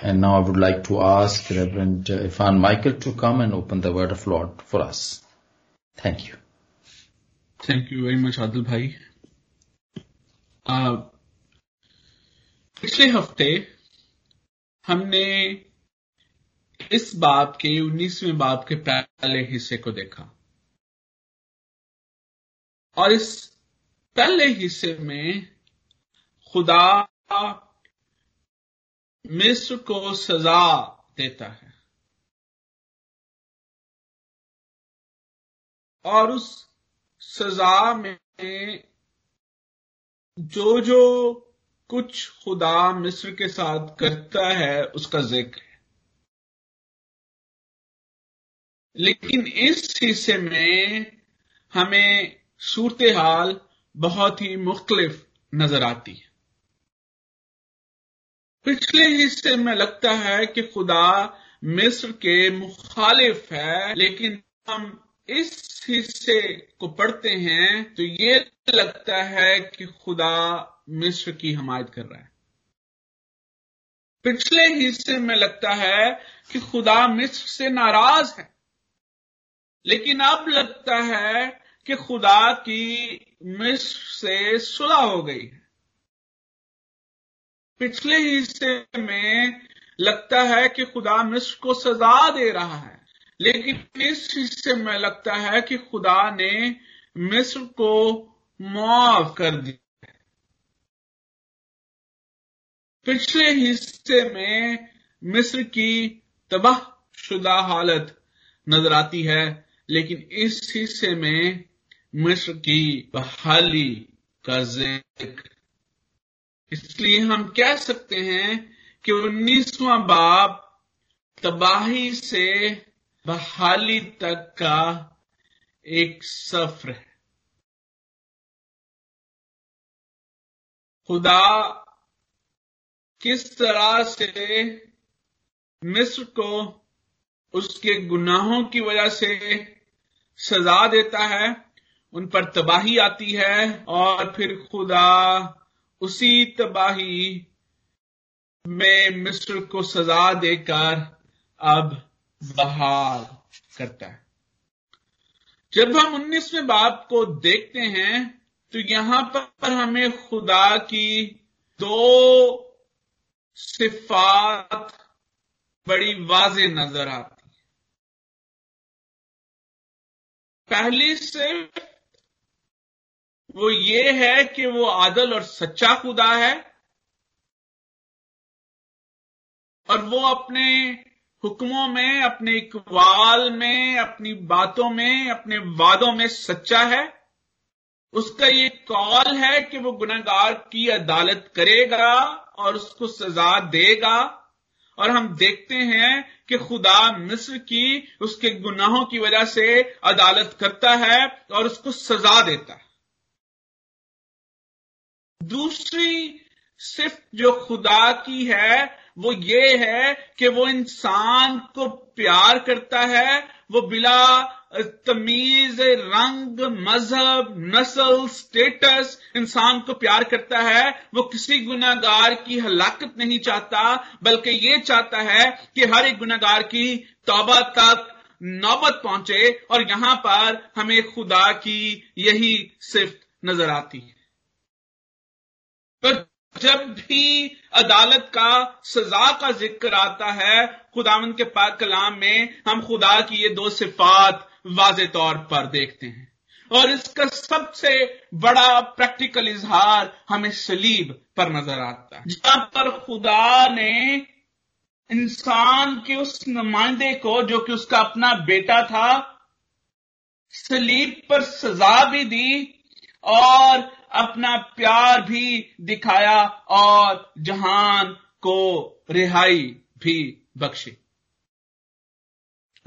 And now I would like to ask Reverend Irfan Michael to come and open the word of Lord for us. Thank you. Thank you very much, Adil Bhai. Uh, पिछले हफ्ते हमने इस बाब के उन्नीसवें बाब के पहले हिस्से को देखा और इस पहले हिस्से में खुदा मिस्र को सजा देता है। और उस सजा में जो जो कुछ खुदा मिस्र के साथ करता है, उसका ज़िक्र है। लेकिन इस हिस्से में हमें सूरत हाल बहुत ही मुख्तलिफ़ नज़र आती है। पिछले हिस्से में लगता है कि खुदा मिस्र के मुखालिफ है, लेकिन हम इस हिस्से को पढ़ते हैं तो ये लगता है कि खुदा मिस्र की हमायत कर रहा है। पिछले हिस्से में लगता है कि खुदा मिस्र से नाराज़ है, लेकिन अब लगता है कि खुदा की मिस्र से सुलह हो गई है। पिछले हिस्से में लगता है कि खुदा मिस्र को सजा दे रहा है, लेकिन इस हिस्से में लगता है कि खुदा ने मिस्र को मुआफ कर दिया। पिछले हिस्से में मिस्र की तबाह शुदा हालत नज़र आती है, लेकिन इस हिस्से में मिस्र की बहाली का ज़िक्र इसलिए हम कह सकते हैं कि उन्नीसवा बाप तबाही से बहाली तक का एक सफ़र है। खुदा किस तरह से मिस्र को उसके गुनाहों की वजह से सजा देता है, उन पर तबाही आती है और फिर खुदा उसी तबाही में मिस्र को सजा देकर अब बहाल करता है। जब हम उन्नीसवें बाप को देखते हैं तो यहाँ पर हमें खुदा की दो सिफात बड़ी वाजे नज़र आती है। पहली सिर्फ़ वो ये है कि वो आदल और सच्चा खुदा है और वो अपने हुक्मों में, अपने इकबाल में, अपनी बातों में, अपने वादों में सच्चा है। उसका ये कॉल है कि वो गुनागार की अदालत करेगा और उसको सजा देगा। और हम देखते हैं कि खुदा मिस्र की उसके गुनाहों की वजह से अदालत करता है और उसको सजा देता है। दूसरी सिर्फ़ जो खुदा की है, वो ये है कि वो इंसान को प्यार करता है, वो बिला तमीज, रंग, मज़हब, नस्ल, स्टेटस इंसान को प्यार करता है, वो किसी गुनागार की हलाकत नहीं चाहता, बल्कि ये चाहता है कि हर एक गुनागार की तौबा तक नौबत पहुँचे और यहाँ पर हमें खुदा की यही सिर्फ़ नज़र आती है। पर जब भी अदालत का सजा का ज़िक्र आता है खुदावन के पाक कलाम में हम खुदा की ये दो सिफात वाज तौर पर देखते हैं। और इसका सबसे बड़ा प्रैक्टिकल इजहार हमें सलीब पर नज़र आता है। जहाँ पर खुदा ने इंसान के उस नुमाइंदे को, जो कि उसका अपना बेटा था, सलीब पर सजा भी दी और अपना प्यार भी दिखाया और जहान को रिहाई भी बख्शी।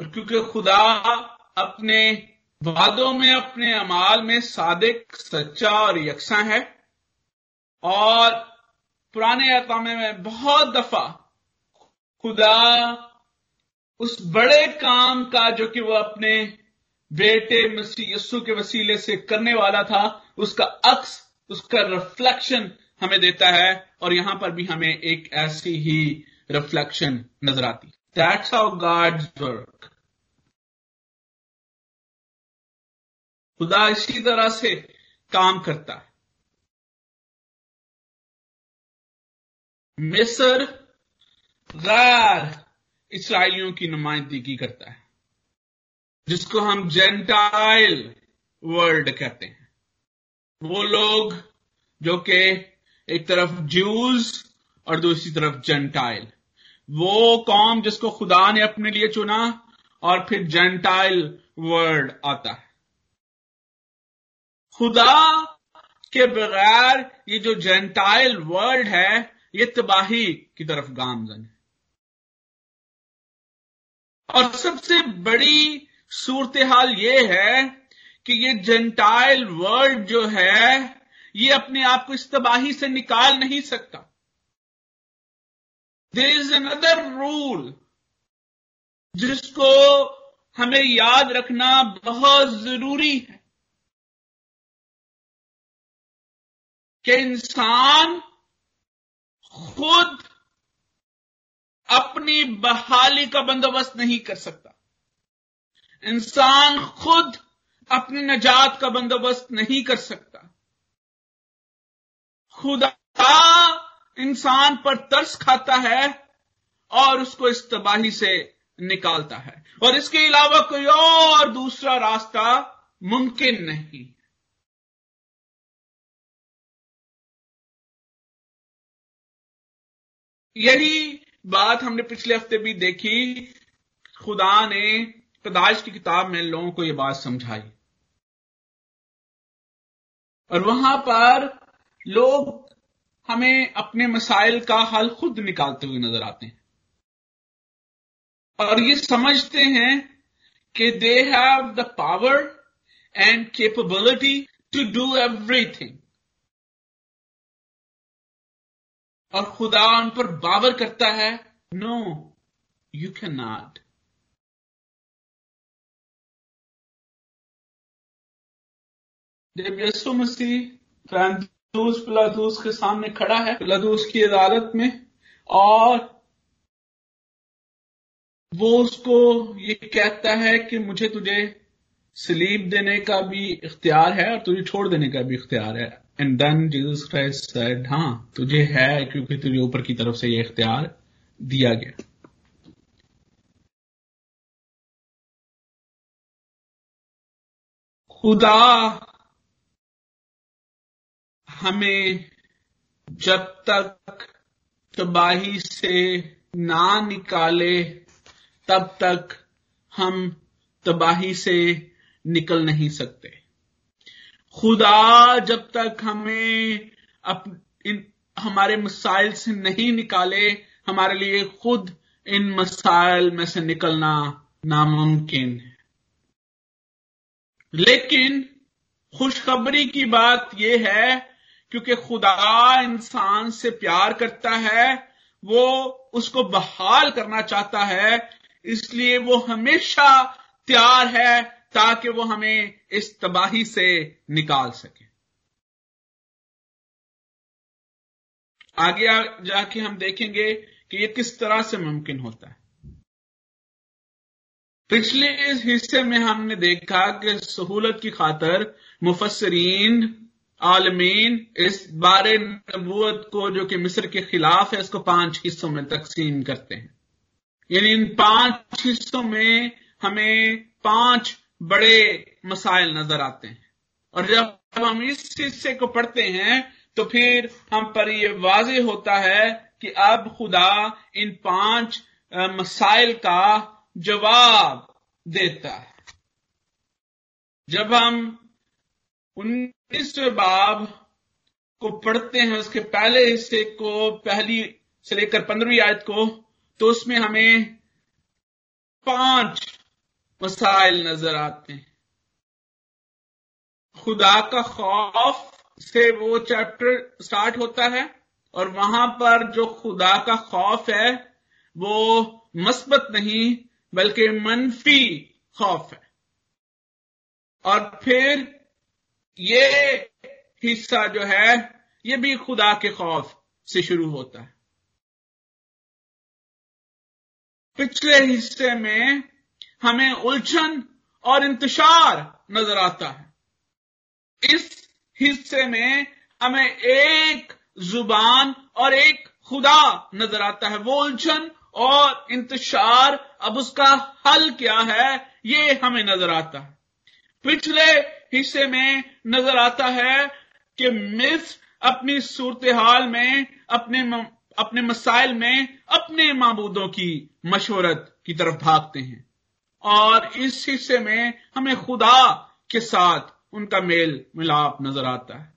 क्योंकि खुदा अपने वादों में, अपने अमाल में सादिक, सच्चा और यकसा है और पुराने अकामे में बहुत दफ़ा खुदा उस बड़े काम का जो कि वो अपने बेटे मसीह यस्सु के वसीले से करने वाला था, उसका अक्स, उसका रिफ्लेक्शन हमें देता है, और यहाँ पर भी हमें एक ऐसी ही रिफ्लेक्शन नज़र आती दैट्स हाउ गॉड्स वर्क खुदा इसी तरह से काम करता है। मिस्र गैर इसराइलियों की नुमाइंदगी करता है। जिसको हम जेंटाइल वर्ल्ड कहते हैं। वो लोग जो कि एक तरफ़ ज्यूज और दूसरी तरफ़ जेंटाइल वो कौम जिसको खुदा ने अपने लिए चुना और फिर जेंटाइल वर्ल्ड आता है। खुदा के बगैर ये जो जेंटाइल वर्ल्ड है, ये तबाही की तरफ़ गामजन है। और सबसे बड़ी सूरत हाल ये है कि ये जेंटाइल वर्ल्ड जो है, ये अपने आप को इस तबाही से निकाल नहीं सकता। देर इज़ अनदर रूल जिसको हमें याद रखना बहुत ज़रूरी है कि इंसान खुद अपनी बहाली का बंदोबस्त नहीं कर सकता। इंसान खुद अपनी नजात का बंदोबस्त नहीं कर सकता। खुदा इंसान पर तरस खाता है और उसको इस तबाही से निकालता है। और इसके अलावा कोई और दूसरा रास्ता मुमकिन नहीं। यही बात हमने पिछले हफ़्ते भी देखी। खुदा ने पैदाइश की किताब में लोगों को यह बात समझाई। और वहाँ पर लोग हमें अपने मसाइल का हल खुद निकालते हुए नज़र आते हैं। और ये समझते हैं कि they have the power and capability to do everything और खुदा उन पर बावर करता है नो यू कैन नॉट जब यसु मसीह फ्रांदूस पिलादूस के सामने खड़ा है पिलादूस की अदालत में, और वो उसको ये कहता है कि मुझे तुझे सलीब देने का भी इख्तियार है और तुझे छोड़ देने का भी इख्तियार है। And then Jesus Christ said हाँ तुझे है, क्योंकि तुझे ऊपर की तरफ़ से ये इख्तियार दिया गया। खुदा हमें जब तक तबाही से ना निकाले तब तक हम तबाही से निकल नहीं सकते। खुदा जब तक हमें अप, इन हमारे मसाइल से नहीं निकाले हमारे लिए खुद इन मसाइल में से निकलना नामुमकिन है। लेकिन खुशखबरी की बात यह है क्योंकि खुदा इंसान से प्यार करता है, वो उसको बहाल करना चाहता है, इसलिए वो हमेशा तैयार है ताकि वो हमें इस तबाही से निकाल सके। आगे जाके हम देखेंगे कि ये किस तरह से मुमकिन होता है। पिछले इस हिस्से में हमने देखा कि सहूलत की खातर मुफसरीन आलमीन, इस बारे नबूत को जो कि मिस्र के खिलाफ है, इसको पाँच हिस्सों में तकसीम करते हैं। यानी इन पाँच हिस्सों में हमें पाँच बड़े मसाइल नज़र आते हैं। और जब हम इस हिस्से को पढ़ते हैं तो फिर हम पर यह वाज होता है कि अब खुदा इन पाँच मसाइल का जवाब देता है। जब हम उन्नीसवें बाब को पढ़ते हैं, उसके पहले हिस्से को, पहली से लेकर पंद्रहवीं आयत को तो उसमें हमें पाँच मसाइल नज़र आते हैं। खुदा का खौफ से वो चैप्टर स्टार्ट होता है, और वहाँ पर जो खुदा का खौफ है, वो मस्बत नहीं, बल्कि मनफी खौफ है। और फिर ये हिस्सा जो है, ये भी खुदा के खौफ से शुरू होता है। पिछले हिस्से में हमें उलझन और इंतशार नज़र आता है। इस हिस्से में हमें एक ज़ुबान और एक खुदा नज़र आता है। वो उलझन और इंतशार अब उसका हल क्या है, ये हमें नज़र आता है। पिछले हिस्से में नज़र आता है कि मिस अपनी सूरत हाल में, अपने अपने मसाइल में, अपने मबूदों की मशवरत की तरफ़ भागते हैं। और इस हिस्से में हमें खुदा के साथ उनका मेल मिलाप नज़र आता है।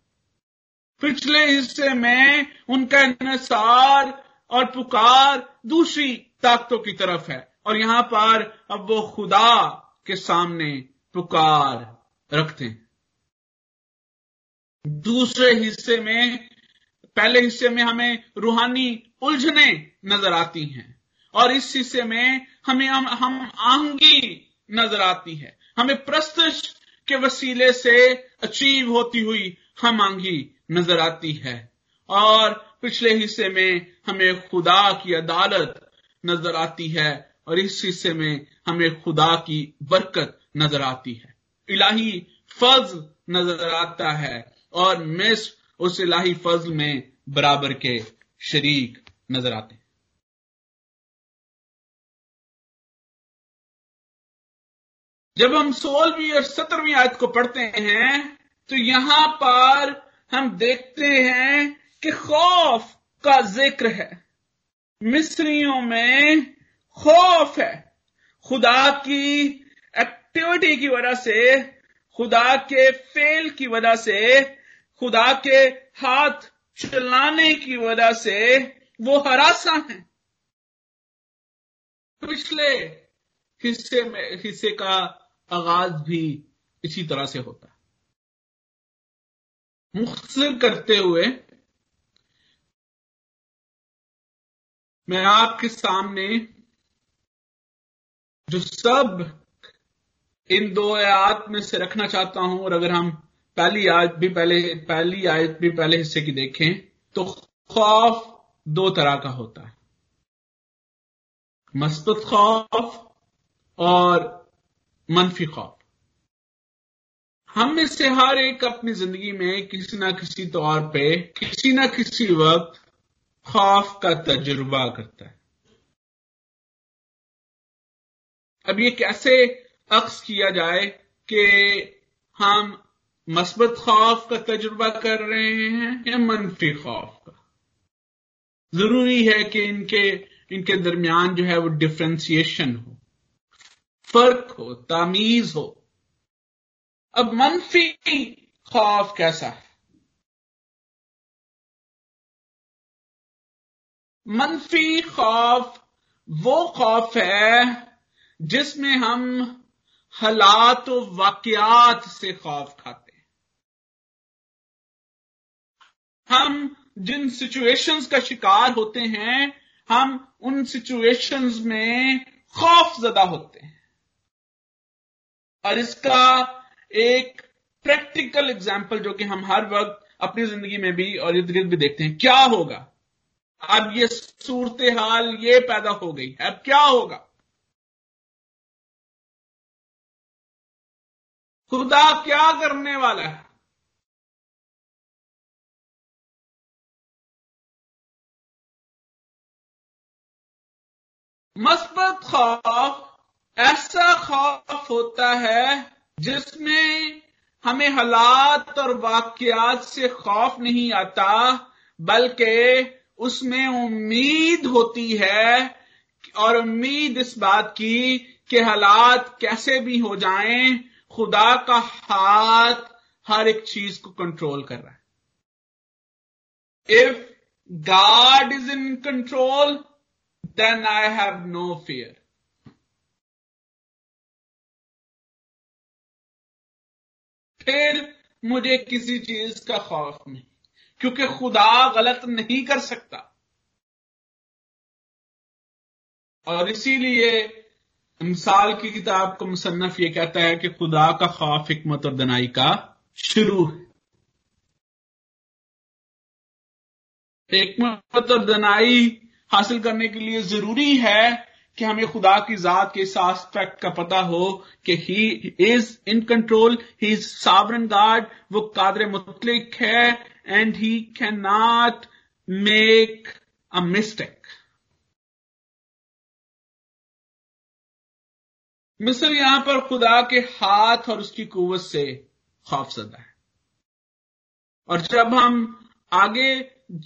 पिछले हिस्से में उनका इंसार और पुकार दूसरी ताकतों की तरफ़ है। और यहाँ पर अब वो खुदा के सामने पुकार रखते। हैं दूसरे हिस्से में पहले हिस्से में हमें रूहानी उलझने नज़र आती हैं और इस हिस्से में हमें हम, हम आंगी नज़र आती है। हमें प्रस्तुष के वसीले से अचीव होती हुई हम आंगी नज़र आती है और पिछले हिस्से में हमें खुदा की अदालत नज़र आती है और इस हिस्से में हमें खुदा की बरकत नज़र आती है। इलाही फज नज़र आता है और मिस उस इलाही फजल में बराबर के शरीक नज़र आते हैं। जब हम सोलहवीं और सत्रहवीं आयत को पढ़ते हैं तो यहाँ पर हम देखते हैं कि खौफ का ज़िक्र है। मिस्रियों में खौफ है। खुदा की एक्टिविटी की वजह से, खुदा के फेल की वजह से, खुदा के हाथ चलाने की वजह से वो हरासा है। पिछले हिस्से में, हिस्से का आगाज़ भी इसी तरह से होता है। मुख्तर करते हुए मैं आपके सामने जो सब इन दो आयत में से रखना चाहता हूँ, और अगर हम पहली आयत भी पहले, पहली आयत भी पहले हिस्से की देखें तो खौफ दो तरह का होता है। मस्बत खौफ और मनफी खौफ। हम में से हर एक अपनी ज़िंदगी में किसी ना किसी तौर पे, किसी ना किसी वक्त खौफ का तजुर्बा करता है। अब ये कैसे अक्स किया जाए कि हम मस्बत खौफ का तजुर्बा कर रहे हैं या मनफी खौफ का? ज़रूरी है कि इनके इनके दरमियान जो है वो डिफ्रेंसिएशन हो, फ़र्क हो, तामीज हो। अब मनफी खौफ कैसा है? मनफी खौफ वो खौफ है जिसमें हम हालात वाकयात से खौफ खाते हैं। हम जिन सिचुएशंस का शिकार होते हैं, हम उन सिचुएशंस में खौफ ज़्यादा होते हैं। और इसका एक प्रैक्टिकल एग्ज़ाम्पल जो कि हम हर वक्त अपनी ज़िंदगी में भी और इर्द गिर्द भी देखते हैं, क्या होगा? अब ये सूरत हाल ये पैदा हो गई, अब क्या होगा? खुदा क्या करने वाला है? मस्बत खौफ ऐसा खौफ होता है जिसमें हमें हालात और वाकयात से खौफ नहीं आता, बल्कि उसमें उम्मीद होती है और उम्मीद इस बात की कि हालात कैसे भी हो जाएँ खुदा का हाथ हर एक चीज़ को कंट्रोल कर रहा है। If God is in control then I have no fear फिर मुझे किसी चीज़ का खौफ नहीं, क्योंकि खुदा गलत नहीं कर सकता। और इसीलिए मिसाल की किताब को मुसन्फ ये कहता है कि खुदा का खौफ हिकमत और दनाई का शुरू है। हिकमत और दनाई हासिल करने के लिए ज़रूरी है कि हमें खुदा की जात के इस एस्पेक्ट का पता हो कि he is in control he is sovereign God वो कादर मुतलिक है and he can not make a mistake मिस्र यहाँ पर खुदा के हाथ और उसकी कुवत से खौफजदा है। और जब हम आगे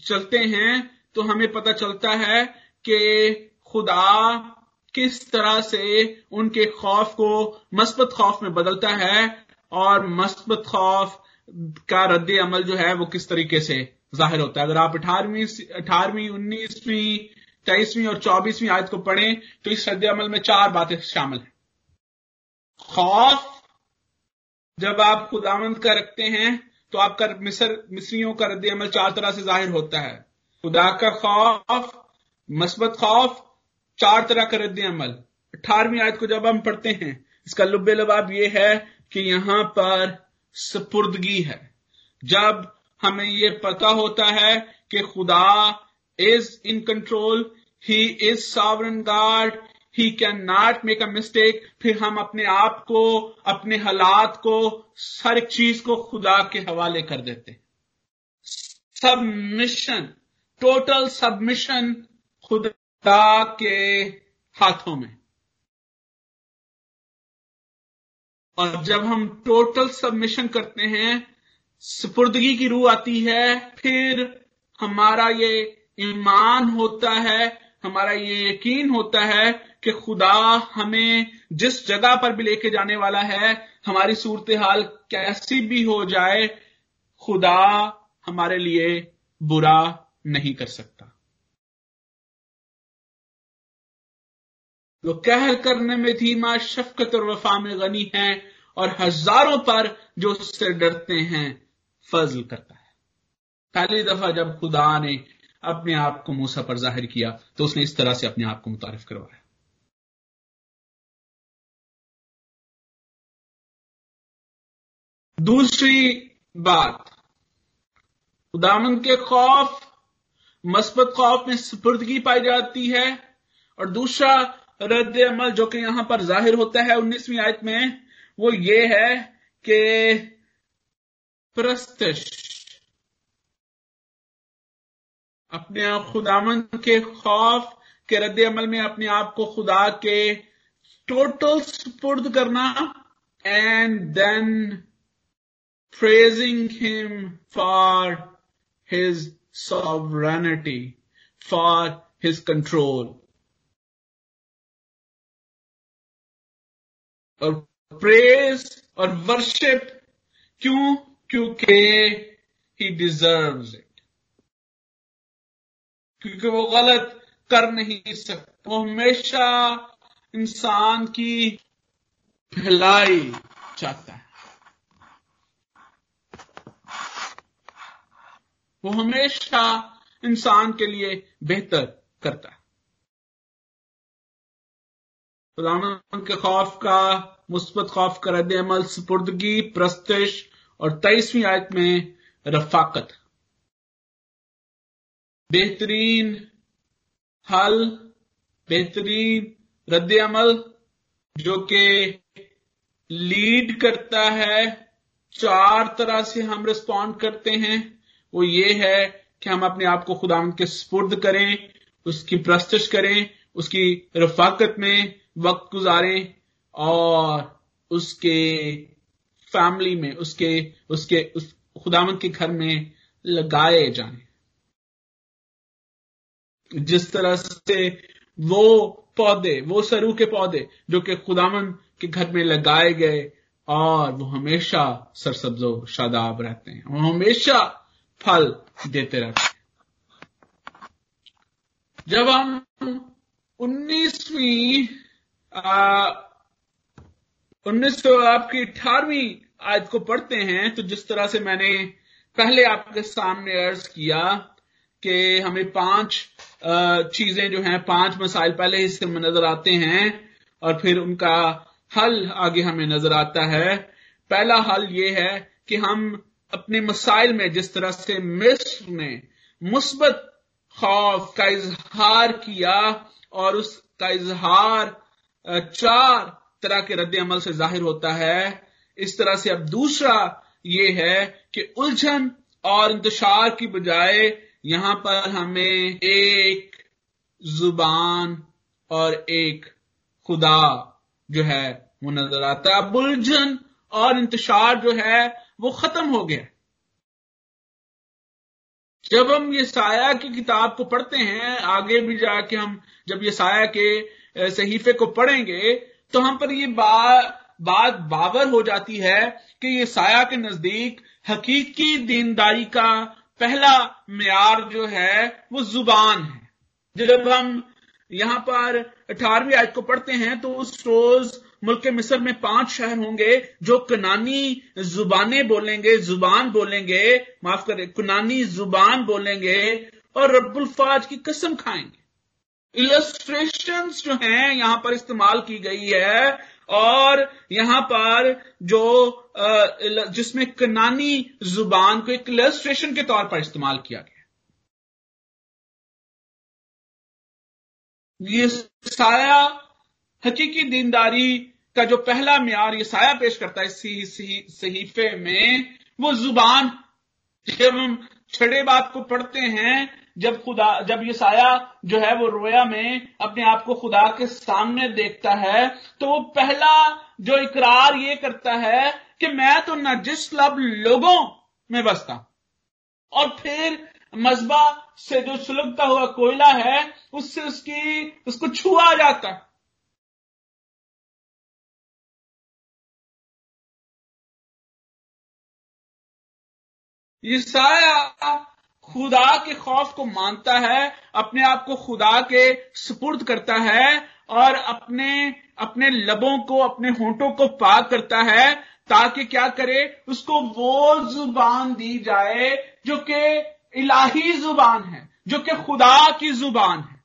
चलते हैं तो हमें पता चलता है कि खुदा किस तरह से उनके खौफ को मस्बत खौफ में बदलता है और मस्बत खौफ का रद्द अमल जो है, वो किस तरीके से ज़ाहिर होता है। अगर आप अठारहवीं अठारहवीं, उन्नीसवीं, तेईसवीं और चौबीसवीं आयत को पढ़ें तो इस रद्द अमल में चार बातें शामिल हैं। खौफ, जब आप खुदावंत का रखते हैं तो आपका मिस्र, मिस्रियों का रद्द अमल चार तरह से ज़ाहिर होता है। खुदा का खौफ, मस्बत खौफ, चार तरह का रद्द अमल। अठारहवीं आयत को जब हम पढ़ते हैं, इसका लुबे लबाब यह है कि यहाँ पर सपुर्दगी है। जब हमें यह पता होता है कि खुदा is in control he is sovereign God he can not make a mistake फिर हम अपने आप को, अपने हालात को, हर एक चीज़ को खुदा के हवाले कर देते सबमिशन टोटल सबमिशन खुदा के हाथों में। और जब हम टोटल सबमिशन करते हैं, सुपुर्दगी की रूह आती है, फिर हमारा ये ईमान होता है हमारा ये यकीन होता है कि खुदा हमें जिस जगह पर भी लेके जाने वाला है, हमारी सूरत हाल कैसी भी हो जाए, खुदा हमारे लिए बुरा नहीं कर सकता। वो कहर करने में धीमा शफकत और वफा में गनी है और हज़ारों पर जो उससे डरते हैं, फजल करता है। पहली दफ़ा जब खुदा ने अपने आप को मूसा पर ज़ाहिर किया तो उसने इस तरह से अपने आप को मुतारफ करवाया। दूसरी बात खुदामन के खौफ, मस्बत खौफ में सुपुर्दगी पाई जाती है, और दूसरा रद्द अमल जो कि यहाँ पर ज़ाहिर होता है उन्नीसवीं आयत में, वो ये है कि प्रस्तश अपने आप खुदामन के खौफ के रद्द अमल में अपने आप को खुदा के टोटल सुपुर्द करना and then praising him for his sovereignty, for his control. और प्रेज और वर्शिप क्यों क्योंकि ही डिजर्व्स इट क्योंकि वो गलत कर नहीं सकते। वो हमेशा इंसान की भलाई चाहता है। वो हमेशा इंसान के लिए बेहतर करता है। के खौफ का, मुस्बत खौफ का रद्द अमल, सपुर्दगी, प्रस्तश और तेईसवीं आयत में रफाकत। बेहतरीन हल, बेहतरीन रद्द अमल जो कि लीड करता है, चार तरह से हम रिस्पॉन्ड करते हैं। वो ये है कि हम अपने आप को खुदा के स्पुर्द करें, उसकी प्रस्तश करें, उसकी रफाकत में वक्त गुजारें और उसके फैमिली में, उसके उसके, उस खुदामंद के घर में लगाए जाएँ। जिस तरह से वो पौधे, वो सरू के पौधे जो कि खुदामन के घर में लगाए गए, और वो हमेशा सरसब्जो, शादाब रहते हैं। वो हमेशा फल देते रहते हैं। जब हम उन्नीसवीं उन्नीस सौ आपकी अठारहवीं आयत को पढ़ते हैं तो जिस तरह से मैंने पहले आपके सामने अर्ज़ किया कि हमें पाँच चीज़ें जो हैं, पाँच मसाइल पहले हिस्से में नज़र आते हैं और फिर उनका हल आगे हमें नज़र आता है। पहला हल ये है कि हम अपने मसाइल में जिस तरह से मिस्र ने मुस्बत खौफ का इजहार किया और उसका इजहार चार तरह के रद्द अमल से ज़ाहिर होता है। इस तरह से अब दूसरा ये है कि उलझन और इंतशार की बजाय यहाँ पर हमें एक ज़ुबान और एक खुदा जो है वो नज़र आता है। बुलझन और इंतशार जो है वो खत्म हो गया। जब हम ये साया की किताब को पढ़ते हैं, आगे भी जाके हम जब ये साया के सहीफे को पढ़ेंगे तो हम पर ये बात बात बावर हो जाती है कि ये साया के नज़दीक हकीकी दीनदारी का पहला म्यार जो है, वो ज़ुबान है। जब हम यहाँ पर अठारहवीं आज को पढ़ते हैं तो उस रोज मुल्क मिस्र में पाँच शहर होंगे, जो कनानी जुबानें बोलेंगे, ज़ुबान बोलेंगे, माफ़ करें, कुनानी ज़ुबान बोलेंगे और रब्बुल फाज की कसम खाएँगे। इलस्ट्रेशंस जो हैं, यहाँ पर इस्तेमाल की गई है और यहाँ पर जो जिसमें कनानी ज़ुबान को एक इलस्ट्रेशन के तौर पर इस्तेमाल किया गया ये साया, हकीकी दीनदारी का जो पहला म्यार ये साया पेश करता है सहीफे में, वो ज़ुबान जब हम छड़े बात को पढ़ते हैं जब खुदा, जब ये साया जो है वो रोया में अपने आप को खुदा के सामने देखता है तो वो पहला जो इकरार ये करता है कि मैं तो नजिस लब लोगों में बसता और फिर मजबा से जो सुलगता हुआ कोयला है, उससे उसकी, उसको छुआ जाता ये साया खुदा के खौफ को मानता है, अपने आप को खुदा के सुपुर्द करता है और अपने अपने लबों को, अपने होंठों को पाक करता है ताकि क्या करे? उसको वो ज़ुबान दी जाए जो कि इलाही ज़ुबान है, जो कि खुदा की ज़ुबान है।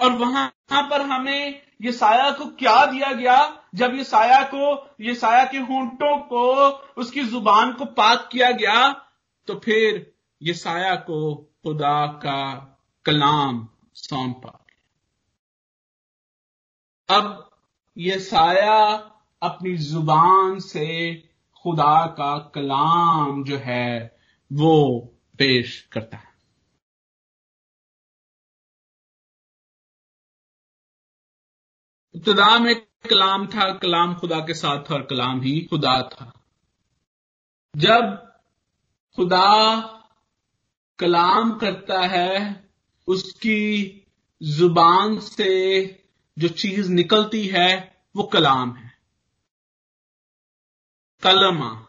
और वहाँ पर हमें ये साया को क्या दिया गया? जब ये साया को ये साया के होंठों को, उसकी ज़ुबान को पाक किया गया तो फिर ये साया को खुदा का कलाम सौंपा। अब ये साया अपनी ज़ुबान से खुदा का कलाम जो है, वो पेश करता है। इब्तदा में कलाम था, कलाम खुदा के साथ था और कलाम ही खुदा था। जब खुदा कलाम करता है उसकी ज़ुबान से जो चीज़ निकलती है, वो कलाम है। कलमा।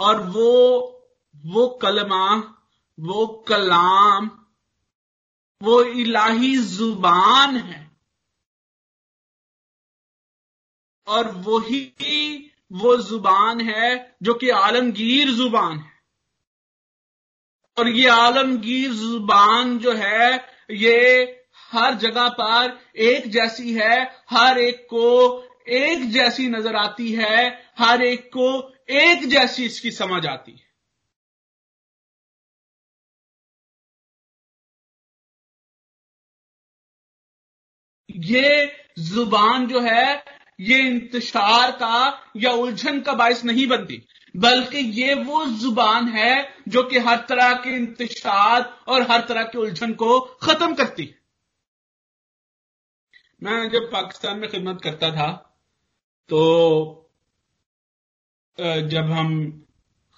और वो वो कलमा, वो कलाम, वो इलाही ज़ुबान है। और वही वो ज़ुबान है जो कि आलमगीर ज़ुबान है। और ये आलमगीर ज़ुबान जो है, ये हर जगह पर एक जैसी है, हर एक को एक जैसी नज़र आती है, हर एक को एक जैसी इसकी समझ आती है। ये ज़ुबान जो है ये इंतशार का या उलझन का बायस नहीं बनती, बल्कि ये वो ज़ुबान है जो कि हर तरह के इंतशार और हर तरह के उलझन को खत्म करती मैं जब पाकिस्तान में खिदमत करता था तो जब हम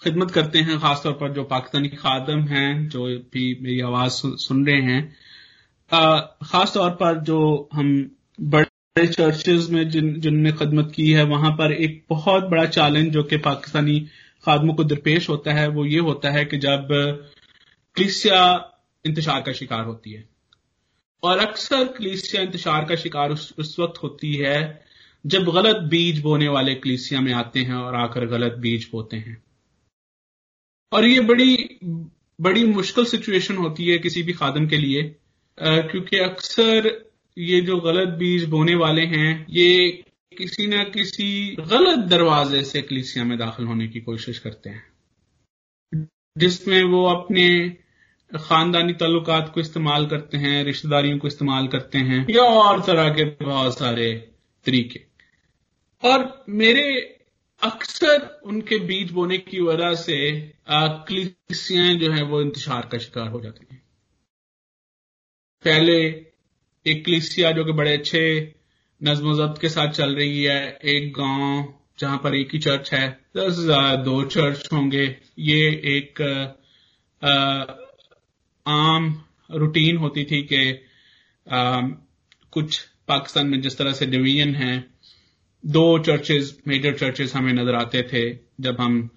खिदमत करते हैं, खासतौर पर जो पाकिस्तानी खादम हैं, जो भी मेरी आवाज़ सुन रहे हैं खास तौर पर जो हम बड़े चर्चेज में जिन जिनने खदमत की है वहाँ पर एक बहुत बड़ा चैलेंज जो कि पाकिस्तानी खादमों को दरपेश होता है वो ये होता है कि जब क्लिसिया इंतज़ार का शिकार होती है। और अक्सर क्लिसिया इंतज़ार का शिकार उस, उस वक्त होती है जब गलत बीज बोने वाले क्लिसिया में आते हैं और आकर गलत बीज बोते हैं। और ये बड़ी बड़ी मुश्किल सिचुएशन होती है किसी भी खादम के लिए क्योंकि अक्सर ये जो गलत बीज बोने वाले हैं, ये किसी न किसी गलत दरवाजे से कलिसिया में दाखिल होने की कोशिश करते हैं। जिसमें वो अपने खानदानी ताल्लुकात को इस्तेमाल करते हैं, रिश्तेदारियों को इस्तेमाल करते हैं, या और तरह के बहुत सारे तरीके। और मेरे अक्सर उनके बीज बोने की वजह से कलिसियाँ जो है वो इंतज़ार का शिकार हो जाती हैं। पहले एक कलिसिया जो कि बड़े अच्छे नज्म जब्त के साथ चल रही है एक गाँव जहाँ पर एक ही चर्च है दस दो चर्च होंगे। ये एक आ, आम रूटीन होती थी कि कुछ पाकिस्तान में जिस तरह से डिवीज़न है दो चर्चेज मेजर चर्चेज हमें नज़र आते थे। जब हम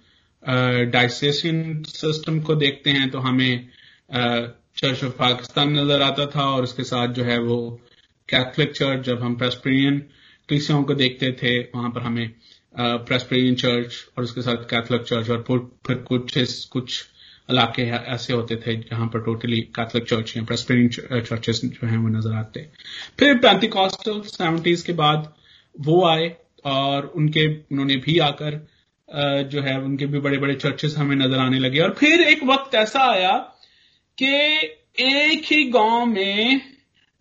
डाइसेशन सिस्टम को देखते हैं तो हमें चर्च ऑफ़ पाकिस्तान नज़र आता था और उसके साथ जो है वो कैथलिक चर्च जब हम प्रेस्पेरियन क्लिसियों को देखते थे, वहाँ पर हमें प्रेस्पेरियन चर्च और उसके साथ कैथलिक चर्च और फिर कुछ कुछ इलाके ऐसे होते थे जहाँ पर टोटली कैथलिक चर्च या प्रेस्पेरियन चर्चेस जो हैं वो नज़र आते। फिर पैंतीकॉस्टल सेवेंटीज के बाद वो आए और उनके, उन्होंने भी आकर जो है उनके भी बड़े बड़े चर्चेस हमें नज़र आने लगे और फिर एक वक्त ऐसा आया कि एक ही गाँव में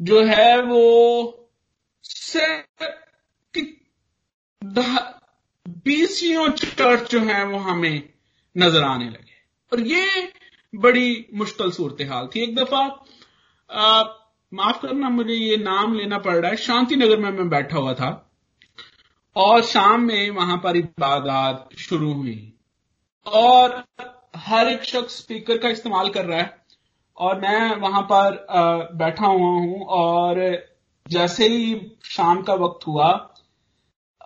जो है वो बीसियों चर्च जो है वो हमें नज़र आने लगे। और ये बड़ी मुश्किल सूरत हाल थी। एक दफ़ा माफ़ करना, मुझे ये नाम लेना पड़ रहा है। शांति नगर में मैं बैठा हुआ था और शाम में वहाँ पर इबादत शुरू हुई। और हर एक शख्स स्पीकर का इस्तेमाल कर रहा है। और मैं वहाँ पर बैठा हुआ हूँ और जैसे ही शाम का वक्त हुआ,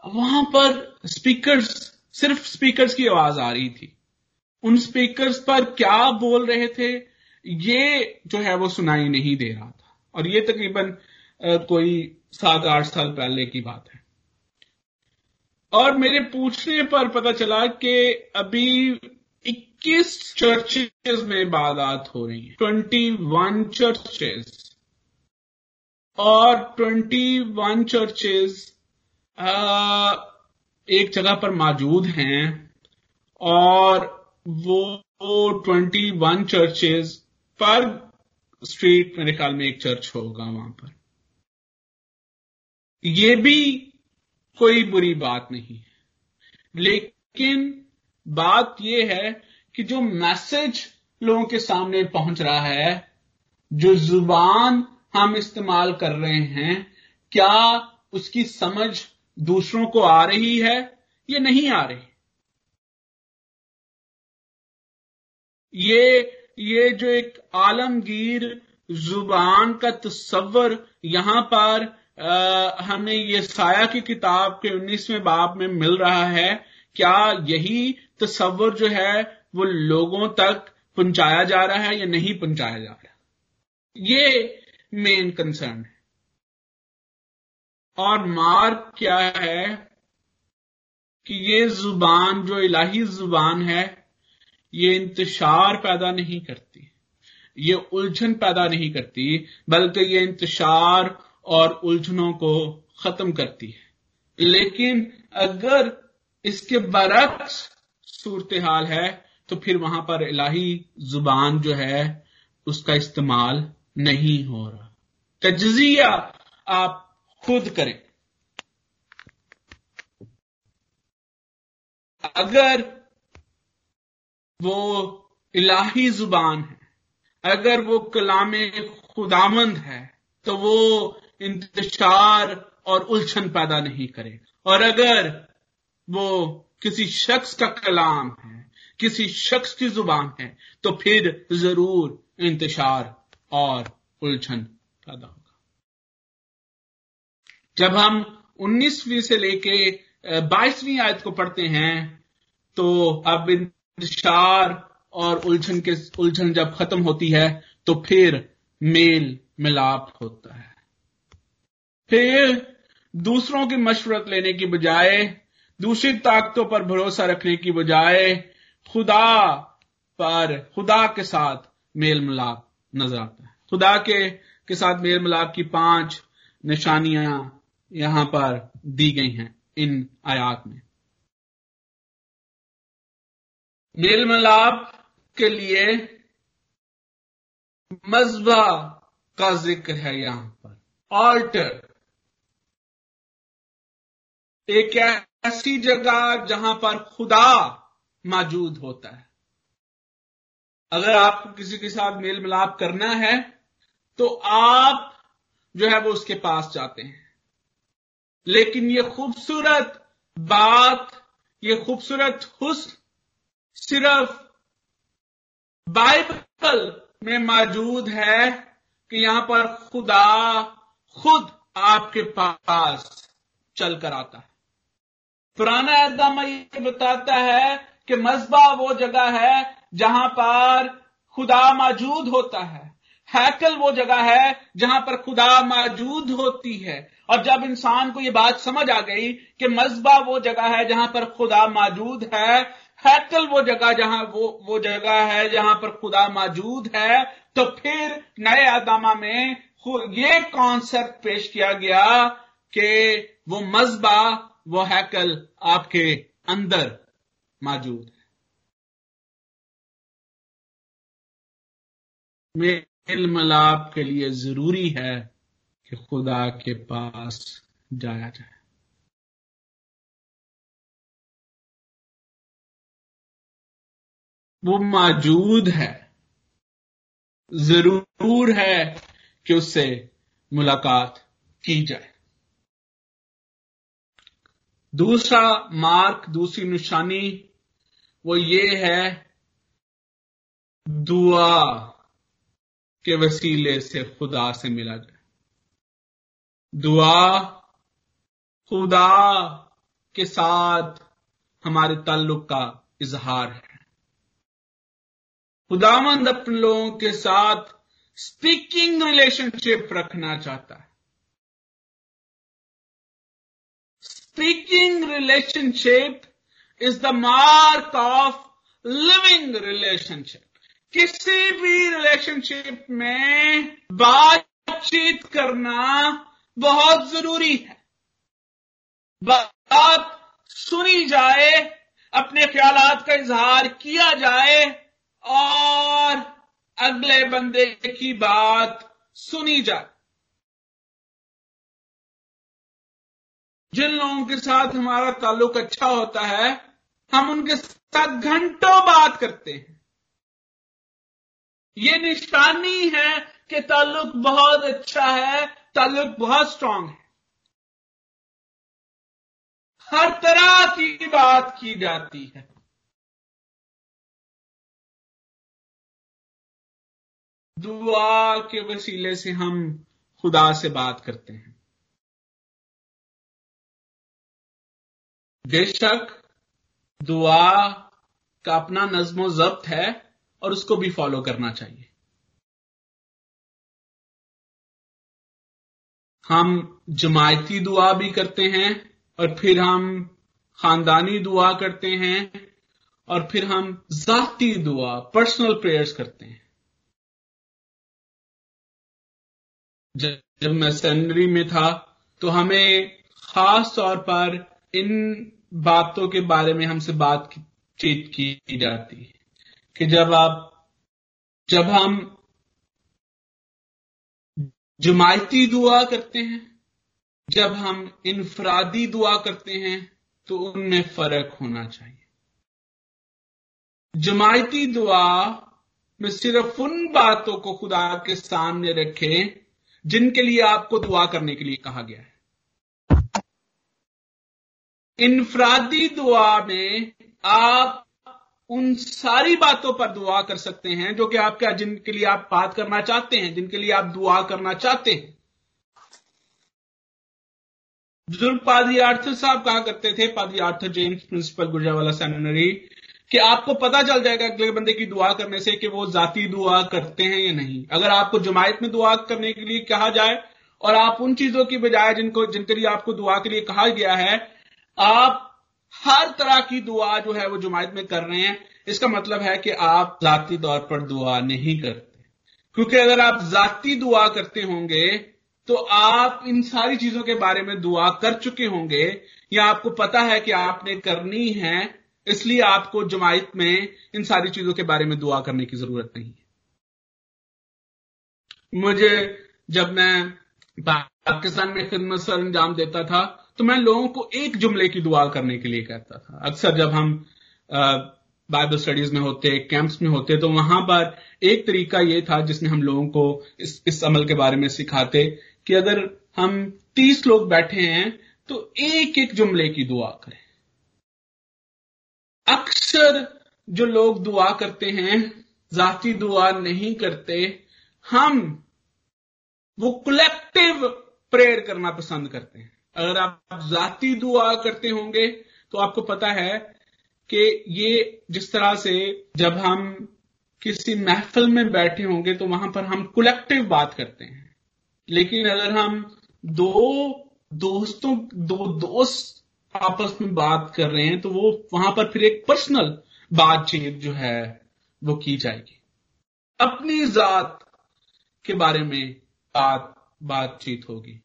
वहाँ पर स्पीकर्स सिर्फ़ स्पीकर्स की आवाज़ आ रही थी। उन स्पीकर्स पर क्या बोल रहे थे, ये जो है वो सुनाई नहीं दे रहा था। और ये तकरीबन कोई सात, आठ साल पहले की बात है। और मेरे पूछने पर पता चला कि अभी 21 चर्चेज में इबादत हो रही है? 21 चर्चेज और 21 चर्चेज एक जगह पर मौजूद हैं और वो twenty one churches per street मेरे ख्याल में एक चर्च होगा वहाँ पर। ये भी कोई बुरी बात नहीं है। लेकिन बात यह है कि जो मैसेज लोगों के सामने पहुँच रहा है जो ज़ुबान हम इस्तेमाल कर रहे हैं क्या उसकी समझ दूसरों को आ रही है ये नहीं आ रही? ये ये जो एक आलमगीर ज़ुबान का तस्वर यहाँ पर आ, हमें ये साया की किताब के उन्नीसवें बाब में मिल रहा है क्या यही तस्वर जो है वो लोगों तक पहुँचाया जा रहा है या नहीं पहुँचाया जा रहा? ये मेन कंसर्न है। और मार्क क्या है कि ये ज़ुबान, जो इलाही ज़ुबान है, ये इंतशार पैदा नहीं करती। ये उलझन पैदा नहीं करती, बल्कि ये इंतशार और उलझनों को खत्म करती है। लेकिन अगर इसके बरक्स सूरत हाल है तो फिर वहाँ पर इलाही ज़ुबान जो है, उसका इस्तेमाल नहीं हो रहा। तजिया आप खुद करें। अगर वो इलाही ज़ुबान है, अगर वो कलाम खुदामंद है तो वो इंतशार और उलझन पैदा नहीं करेगा। और अगर वो किसी शख्स का कलाम है किसी शख्स की ज़ुबान है तो फिर ज़रूर इंतशार और उलझन पैदा होगा जब हम 19वीं से लेके 22वीं आयत को पढ़ते हैं तो अब इंतशार और उलझन के, उलझन जब खत्म होती है तो फिर मेल मिलाप होता है। फिर दूसरों की मशवरत लेने की बजाय, दूसरी ताकतों पर भरोसा रखने की बजाय खुदा पर, खुदा के साथ मेल मिलाप नज़र आता है। खुदा के के साथ मेल मिलाप की पाँच निशानियाँ यहाँ पर दी गई हैं इन आयात में। मेल मिलाप के लिए मजबा का ज़िक्र है यहाँ पर। ऑल्टर। एक ऐसी जगह जहाँ पर खुदा मौजूद होता है। अगर आपको किसी के साथ मेल मिलाप करना है तो आप जो है वो उसके पास जाते हैं। लेकिन ये खूबसूरत बात, ये खूबसूरत हुस्न सिर्फ़ बाइबल में मौजूद है कि यहाँ पर खुदा खुद आपके पास चलकर आता है। पुराना ऐदामा ये बताता है कि मजबा वो जगह है जहाँ पर खुदा मौजूद होता है। हैकल वो जगह है जहाँ पर खुदा मौजूद होती है। और जब इंसान को यह बात समझ आ गई कि मजबा वो जगह है जहाँ पर खुदा मौजूद है, हैकल वो जगह जहाँ वो वो जगह है जहाँ पर खुदा मौजूद है तो फिर नए आदामा में ये कॉन्सेप्ट पेश किया गया कि वो मजबा, वो हैकल आपके अंदर मौजूद। है मेल मिलाप के लिए ज़रूरी है कि खुदा के पास जाया जाए। वो मौजूद है। ज़रूर है कि उससे मुलाकात की जाए। दूसरा मार्क दूसरी निशानी वो ये है दुआ के वसीले से खुदा से मिला जाए। दुआ खुदा के साथ हमारे ताल्लुक का इजहार है। खुदामंद अपने लोगों के साथ स्पीकिंग रिलेशनशिप रखना चाहता है। Speaking relationship is the mark of living relationship किसी भी रिलेशनशिप में बातचीत करना बहुत ज़रूरी है। बात सुनी जाए, अपने ख्याल का इजहार किया जाए और अगले बंदे की बात सुनी जाए। जिन लोगों के साथ हमारा ताल्लुक अच्छा होता है हम उनके साथ घंटों बात करते हैं। ये निशानी है कि ताल्लुक बहुत अच्छा है, ताल्लुक बहुत स्ट्रांग है। हर तरह की बात की जाती है। दुआ के वसीले से हम खुदा से बात करते हैं। बेशक दुआ का अपना नज्मो जब्त है और उसको भी फॉलो करना चाहिए। हम जमायती दुआ भी करते हैं और फिर हम खानदानी दुआ करते हैं और फिर हम जाती दुआ पर्सनल प्रेयर्स करते हैं। जब मैं सेकेंडरी में था तो हमें खास तौर पर इन बातों के बारे में हमसे बातचीत की जाती है कि जब आप, जब हम जमायती दुआ करते हैं, जब हम इनफरादी दुआ करते हैं तो उनमें फ़र्क होना चाहिए। जमायती दुआ में सिर्फ़ उन बातों को खुदा के सामने रखें जिनके लिए आपको दुआ करने के लिए कहा गया है। इनफरादी दुआ में आप उन सारी बातों पर दुआ कर सकते हैं जो कि आपके जिनके लिए आप बात करना चाहते हैं, जिनके लिए आप दुआ करना चाहते हैं। बुज़ुर्ग पादरी आर्थर साहब कहा करते थे, पादरी Arthur James principal Gujranwala seminary, कि आपको पता चल जाएगा अगले बंदे की दुआ करने से कि वो जाती दुआ करते हैं या नहीं। अगर आपको जमायत में दुआ करने के लिए कहा जाए और आप उन चीज़ों की बजाय जिनको, जिनके लिए आपको दुआ के लिए कहा गया है आप हर तरह की दुआ जो है वो जुमायत में कर रहे हैं, इसका मतलब है कि आप जाती तौर पर दुआ नहीं करते। क्योंकि अगर आप जाती दुआ करते होंगे तो आप इन सारी चीज़ों के बारे में दुआ कर चुके होंगे, या आपको पता है कि आपने करनी है, इसलिए आपको जमायत में इन सारी चीज़ों के बारे में दुआ करने की ज़रूरत नहीं है। मुझे जब मैं पाकिस्तान में खिदमत सर अंजाम देता था तो मैं लोगों को एक जुमले की दुआ करने के लिए कहता था। अक्सर जब हम बाइबल स्टडीज़ में होते कैंप्स में होते तो वहाँ पर एक तरीका ये था जिसमें हम लोगों को इस, इस अमल के बारे में सिखाते कि अगर हम तीस लोग बैठे हैं तो एक एक जुमले की दुआ करें। अक्सर जो लोग दुआ करते हैं जाती दुआ नहीं करते हम वो कलेक्टिव प्रेयर करना पसंद करते हैं। अगर आप जाती दुआ करते होंगे तो आपको पता है कि ये जिस तरह से जब हम किसी महफिल में बैठे होंगे तो वहाँ पर हम कलेक्टिव बात करते हैं। लेकिन अगर हम दो दोस्तों, दो दोस्त आपस में बात कर रहे हैं तो वो वहाँ पर फिर एक पर्सनल बातचीत जो है, वो की जाएगी। अपनी जात के बारे में बात, बातचीत होगी।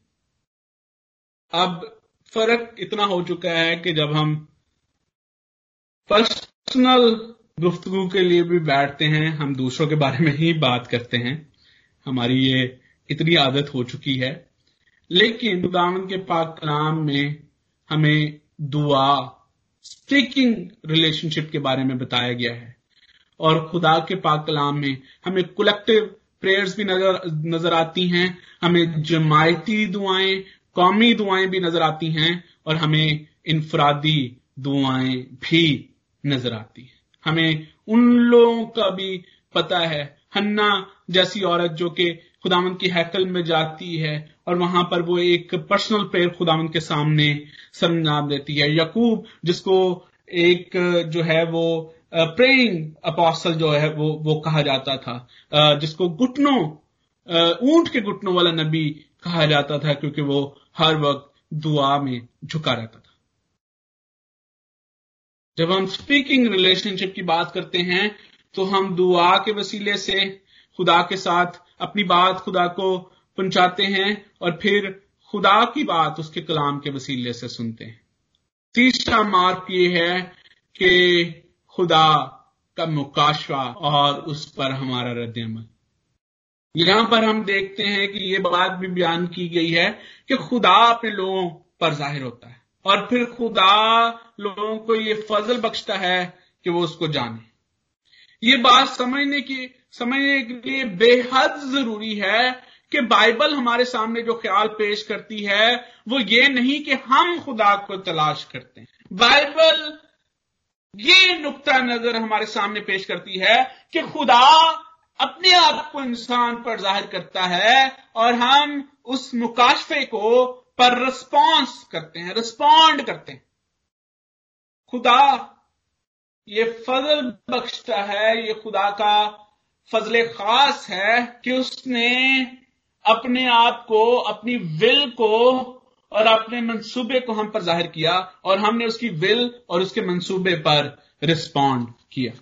अब फ़र्क इतना हो चुका है कि जब हम पर्सनल गुफ्तगु के लिए भी बैठते हैं, हम दूसरों के बारे में ही बात करते हैं, हमारी ये इतनी आदत हो चुकी है। लेकिन खुदावन के पाक कलाम में हमें दुआ स्पीकिंग रिलेशनशिप के बारे में बताया गया है। और खुदा के पाक कलाम में हमें कलेक्टिव प्रेयर्स भी नज़र नज़र आती हैं, हमें जमायती दुआएँ कौमी दुआएँ भी नज़र आती हैं और हमें इनफरादी दुआएँ भी नज़र आती हैं। हमें उन लोगों का भी पता है। हन्ना जैसी औरत जो कि खुदावन की हैकल में जाती है और वहाँ पर वो एक पर्सनल प्रेयर खुदावन के सामने सरंजाम देती है। यकूब, जिसको एक जो है वो प्रेइंग अपोस्टल जो है वो वो कहा जाता था। जिसको घुटनों ऊँट के घुटनों वाला नबी कहा जाता था क्योंकि वो हर वक्त दुआ में झुका रहता था। जब हम स्पीकिंग रिलेशनशिप की बात करते हैं तो हम दुआ के वसीले से खुदा के साथ अपनी बात खुदा को पहुंचाते हैं और फिर खुदा की बात उसके कलाम के वसीले से सुनते हैं। तीसरा मार्ग ये है कि खुदा का मुकाशवा और उस पर हमारा रद्द अमल यहाँ पर हम देखते हैं कि यह बात भी बयान की गई है कि खुदा अपने लोगों पर ज़ाहिर होता है और फिर खुदा लोगों को यह फजल बख्शता है कि वो उसको जाने। ये बात समझने की, समझने के लिए बेहद ज़रूरी है कि बाइबल हमारे सामने जो ख्याल पेश करती है, वो ये नहीं कि हम खुदा को तलाश करते हैं। बाइबल ये नुक्ता नज़र हमारे सामने पेश करती है कि खुदा अपने आप को इंसान पर ज़ाहिर करता है और हम उस मुकाशफे को पर रिस्पॉन्स करते हैं रिस्पॉन्ड करते हैं। खुदा, ये फजल बख्शता है, ये खुदा का फजल खास है कि उसने अपने आप को, अपनी विल को और अपने मंसूबे को हम पर ज़ाहिर किया और हमने उसकी विल और उसके मंसूबे पर रिस्पॉन्ड किया।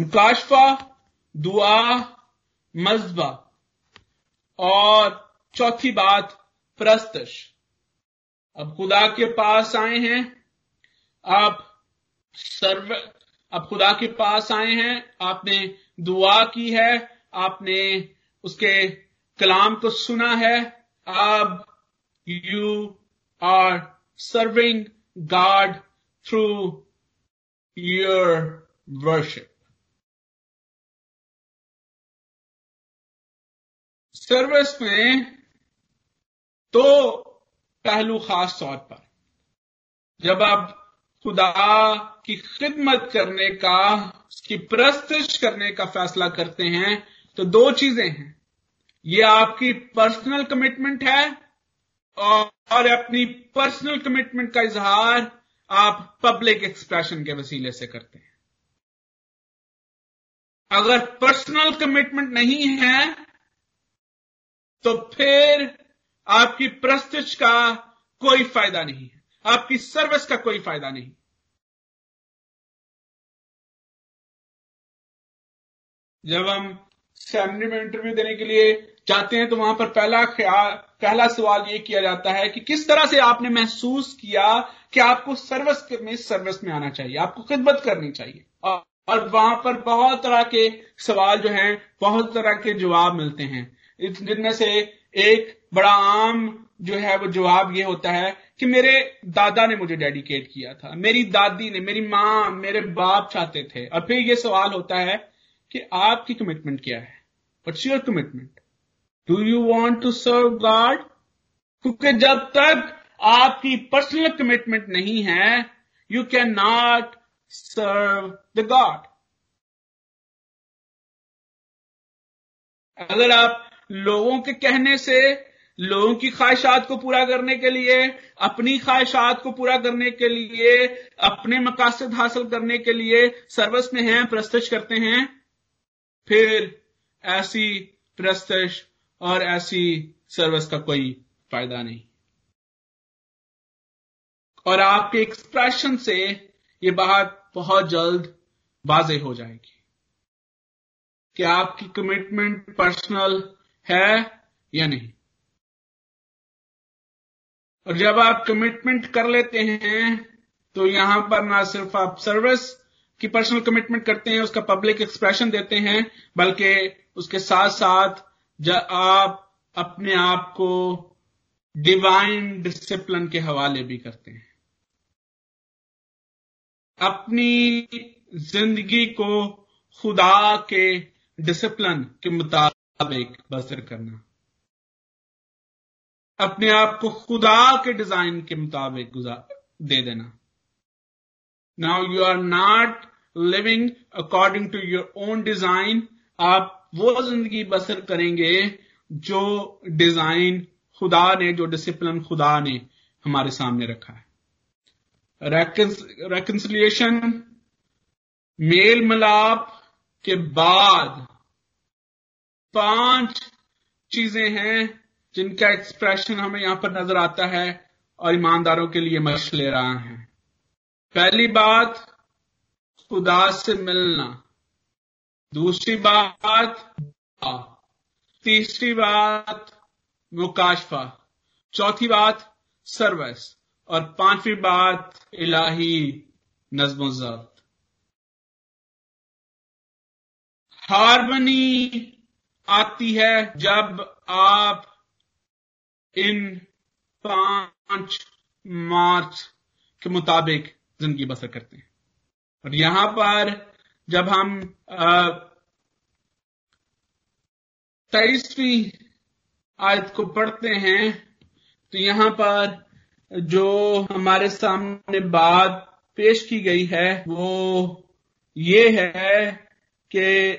मुकाशफा, दुआ, मजबा। और चौथी बात, प्रस्तश। अब खुदा के पास आए हैं। आप सर्व, अब खुदा के पास आए हैं। आपने दुआ की है। आपने उसके कलाम को सुना है। अब you are serving God through your worship service में दो पहलू खास तौर पर। जब आप खुदा की खिदमत करने का, उसकी प्रस्तुत करने का फैसला करते हैं तो दो चीज़ें हैं। ये आपकी पर्सनल कमिटमेंट है और अपनी पर्सनल कमिटमेंट का इजहार आप पब्लिक एक्सप्रेशन के वसीले से करते हैं। अगर पर्सनल कमिटमेंट नहीं है तो फिर आपकी प्रस्तुत का कोई फ़ायदा नहीं है। आपकी सर्विस का कोई फ़ायदा नहीं। जब हम सेमिनरी में इंटरव्यू देने के लिए जाते हैं तो वहाँ पर पहला पहला सवाल ये किया जाता है कि किस तरह से आपने महसूस किया कि आपको सर्विस में सर्विस में आना चाहिए, आपको खिदमत करनी चाहिए। और वहाँ पर बहुत तरह के सवाल जो हैं, बहुत तरह के जवाब मिलते हैं। जिनमें से एक बड़ा आम जो है, वो जवाब ये होता है कि मेरे दादा ने मुझे डेडिकेट किया था। मेरी दादी ने, मेरी माँ, मेरे बाप चाहते थे। और फिर ये सवाल होता है कि आपकी कमिटमेंट क्या है? What's your commitment do you want to serve God क्योंकि जब तक आपकी पर्सनल कमिटमेंट नहीं है you can not serve the God अगर आप लोगों के कहने से, लोगों की ख्वाहिशात को पूरा करने के लिए, अपनी ख्वाहिशात को पूरा करने के लिए, अपने मकासद हासिल करने के लिए सर्वस में हैं प्रस्तश करते हैं। फिर ऐसी प्रस्तश और ऐसी सर्वस का कोई फ़ायदा नहीं। और आपके एक्सप्रेशन से ये बात बहुत जल्द वाजे हो जाएगी कि आपकी कमिटमेंट पर्सनल है या नहीं? और जब आप कमिटमेंट कर लेते हैं तो यहाँ पर ना सिर्फ़ आप सर्विस की पर्सनल कमिटमेंट करते हैं, उसका पब्लिक एक्सप्रेशन देते हैं, बल्कि उसके साथ साथ आप अपने आप को डिवाइन डिसिप्लिन के हवाले भी करते हैं। अपनी ज़िंदगी को खुदा के डिसिप्लिन के मुताबिक बसर करना। अपने आप को खुदा के डिज़ाइन के मुताबिक दे देना। Now you are not living according to your own design आप वो ज़िंदगी बसर करेंगे जो डिज़ाइन खुदा ने, जो डिसिप्लिन खुदा ने हमारे सामने रखा है। रेकन्सिलिएशन मेल मिलाप के बाद पाँच चीज़ें हैं जिनका एक्सप्रेशन हमें यहाँ पर नज़र आता है और ईमानदारों के लिए मश ले रहा है। पहली बात खुदा से मिलना। दूसरी बात, तीसरी बात, मुकाशफा। चौथी बात, सर्विस। और पांचवी बात, इलाही नज्म हारमनी आती है जब आप इन पाँच मार्च के मुताबिक ज़िंदगी बसर करते हैं। और यहाँ पर जब हम तेईसवीं आयत को पढ़ते हैं तो यहाँ पर जो हमारे सामने बात पेश की गई है, वो ये है कि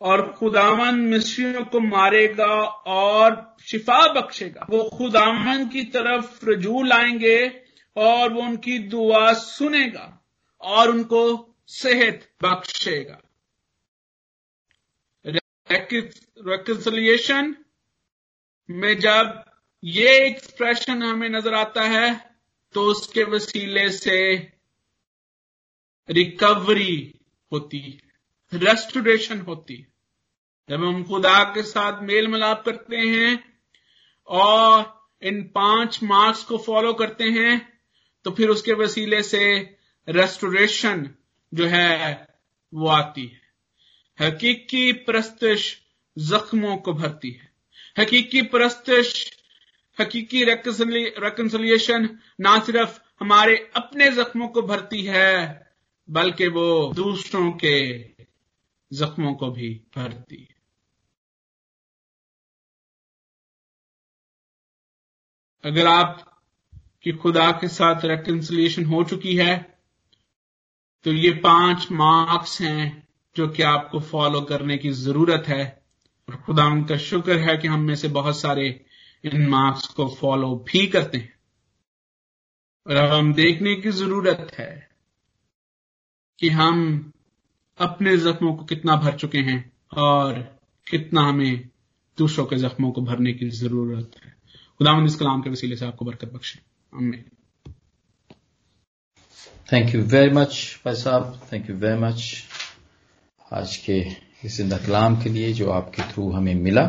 और खुदावन मिस्रियों को मारेगा और शिफा बख्शेगा। वो खुदावन की तरफ़ रजू लाएँगे और वो उनकी दुआ सुनेगा और उनको सेहत बख्शेगा। रेकन्सिलिएशन में जब ये एक्सप्रेशन हमें नज़र आता है तो उसके वसीले से रिकवरी होती रेस्टोरेशन होती जब हम खुदा के साथ मेल मिलाप करते हैं और इन पाँच मार्क्स को फॉलो करते हैं तो फिर उसके वसीले से रेस्टोरेशन जो है, वो आती है। हकीकी प्रस्तश जख्मों को भरती है। हकीकी प्रस्तश, हकीकी रेकन्सिलिएशन ना सिर्फ़ हमारे अपने जख्मों को भरती है, बल्कि वो दूसरों के जख्मों को भी भरती है। अगर आप की खुदा के साथ रेकन्सिलिएशन हो चुकी है तो ये पाँच मार्क्स हैं जो कि आपको फॉलो करने की ज़रूरत है। और खुदा उनका शुक्र है कि हम में से बहुत सारे इन मार्क्स को फॉलो भी करते हैं। और अब हम देखने की ज़रूरत है कि हम अपने जख्मों को कितना भर चुके हैं और कितना हमें दूसरों के जख्मों को भरने की ज़रूरत है। खुदावंद इस कलाम के वसीले से आपको बरकत बख्शे। आमीन। थैंक यू वेरी मच भाई साहब। थैंक यू वेरी मच आज के इस ज़िंदा कलाम के लिए जो आपके थ्रू हमें मिला।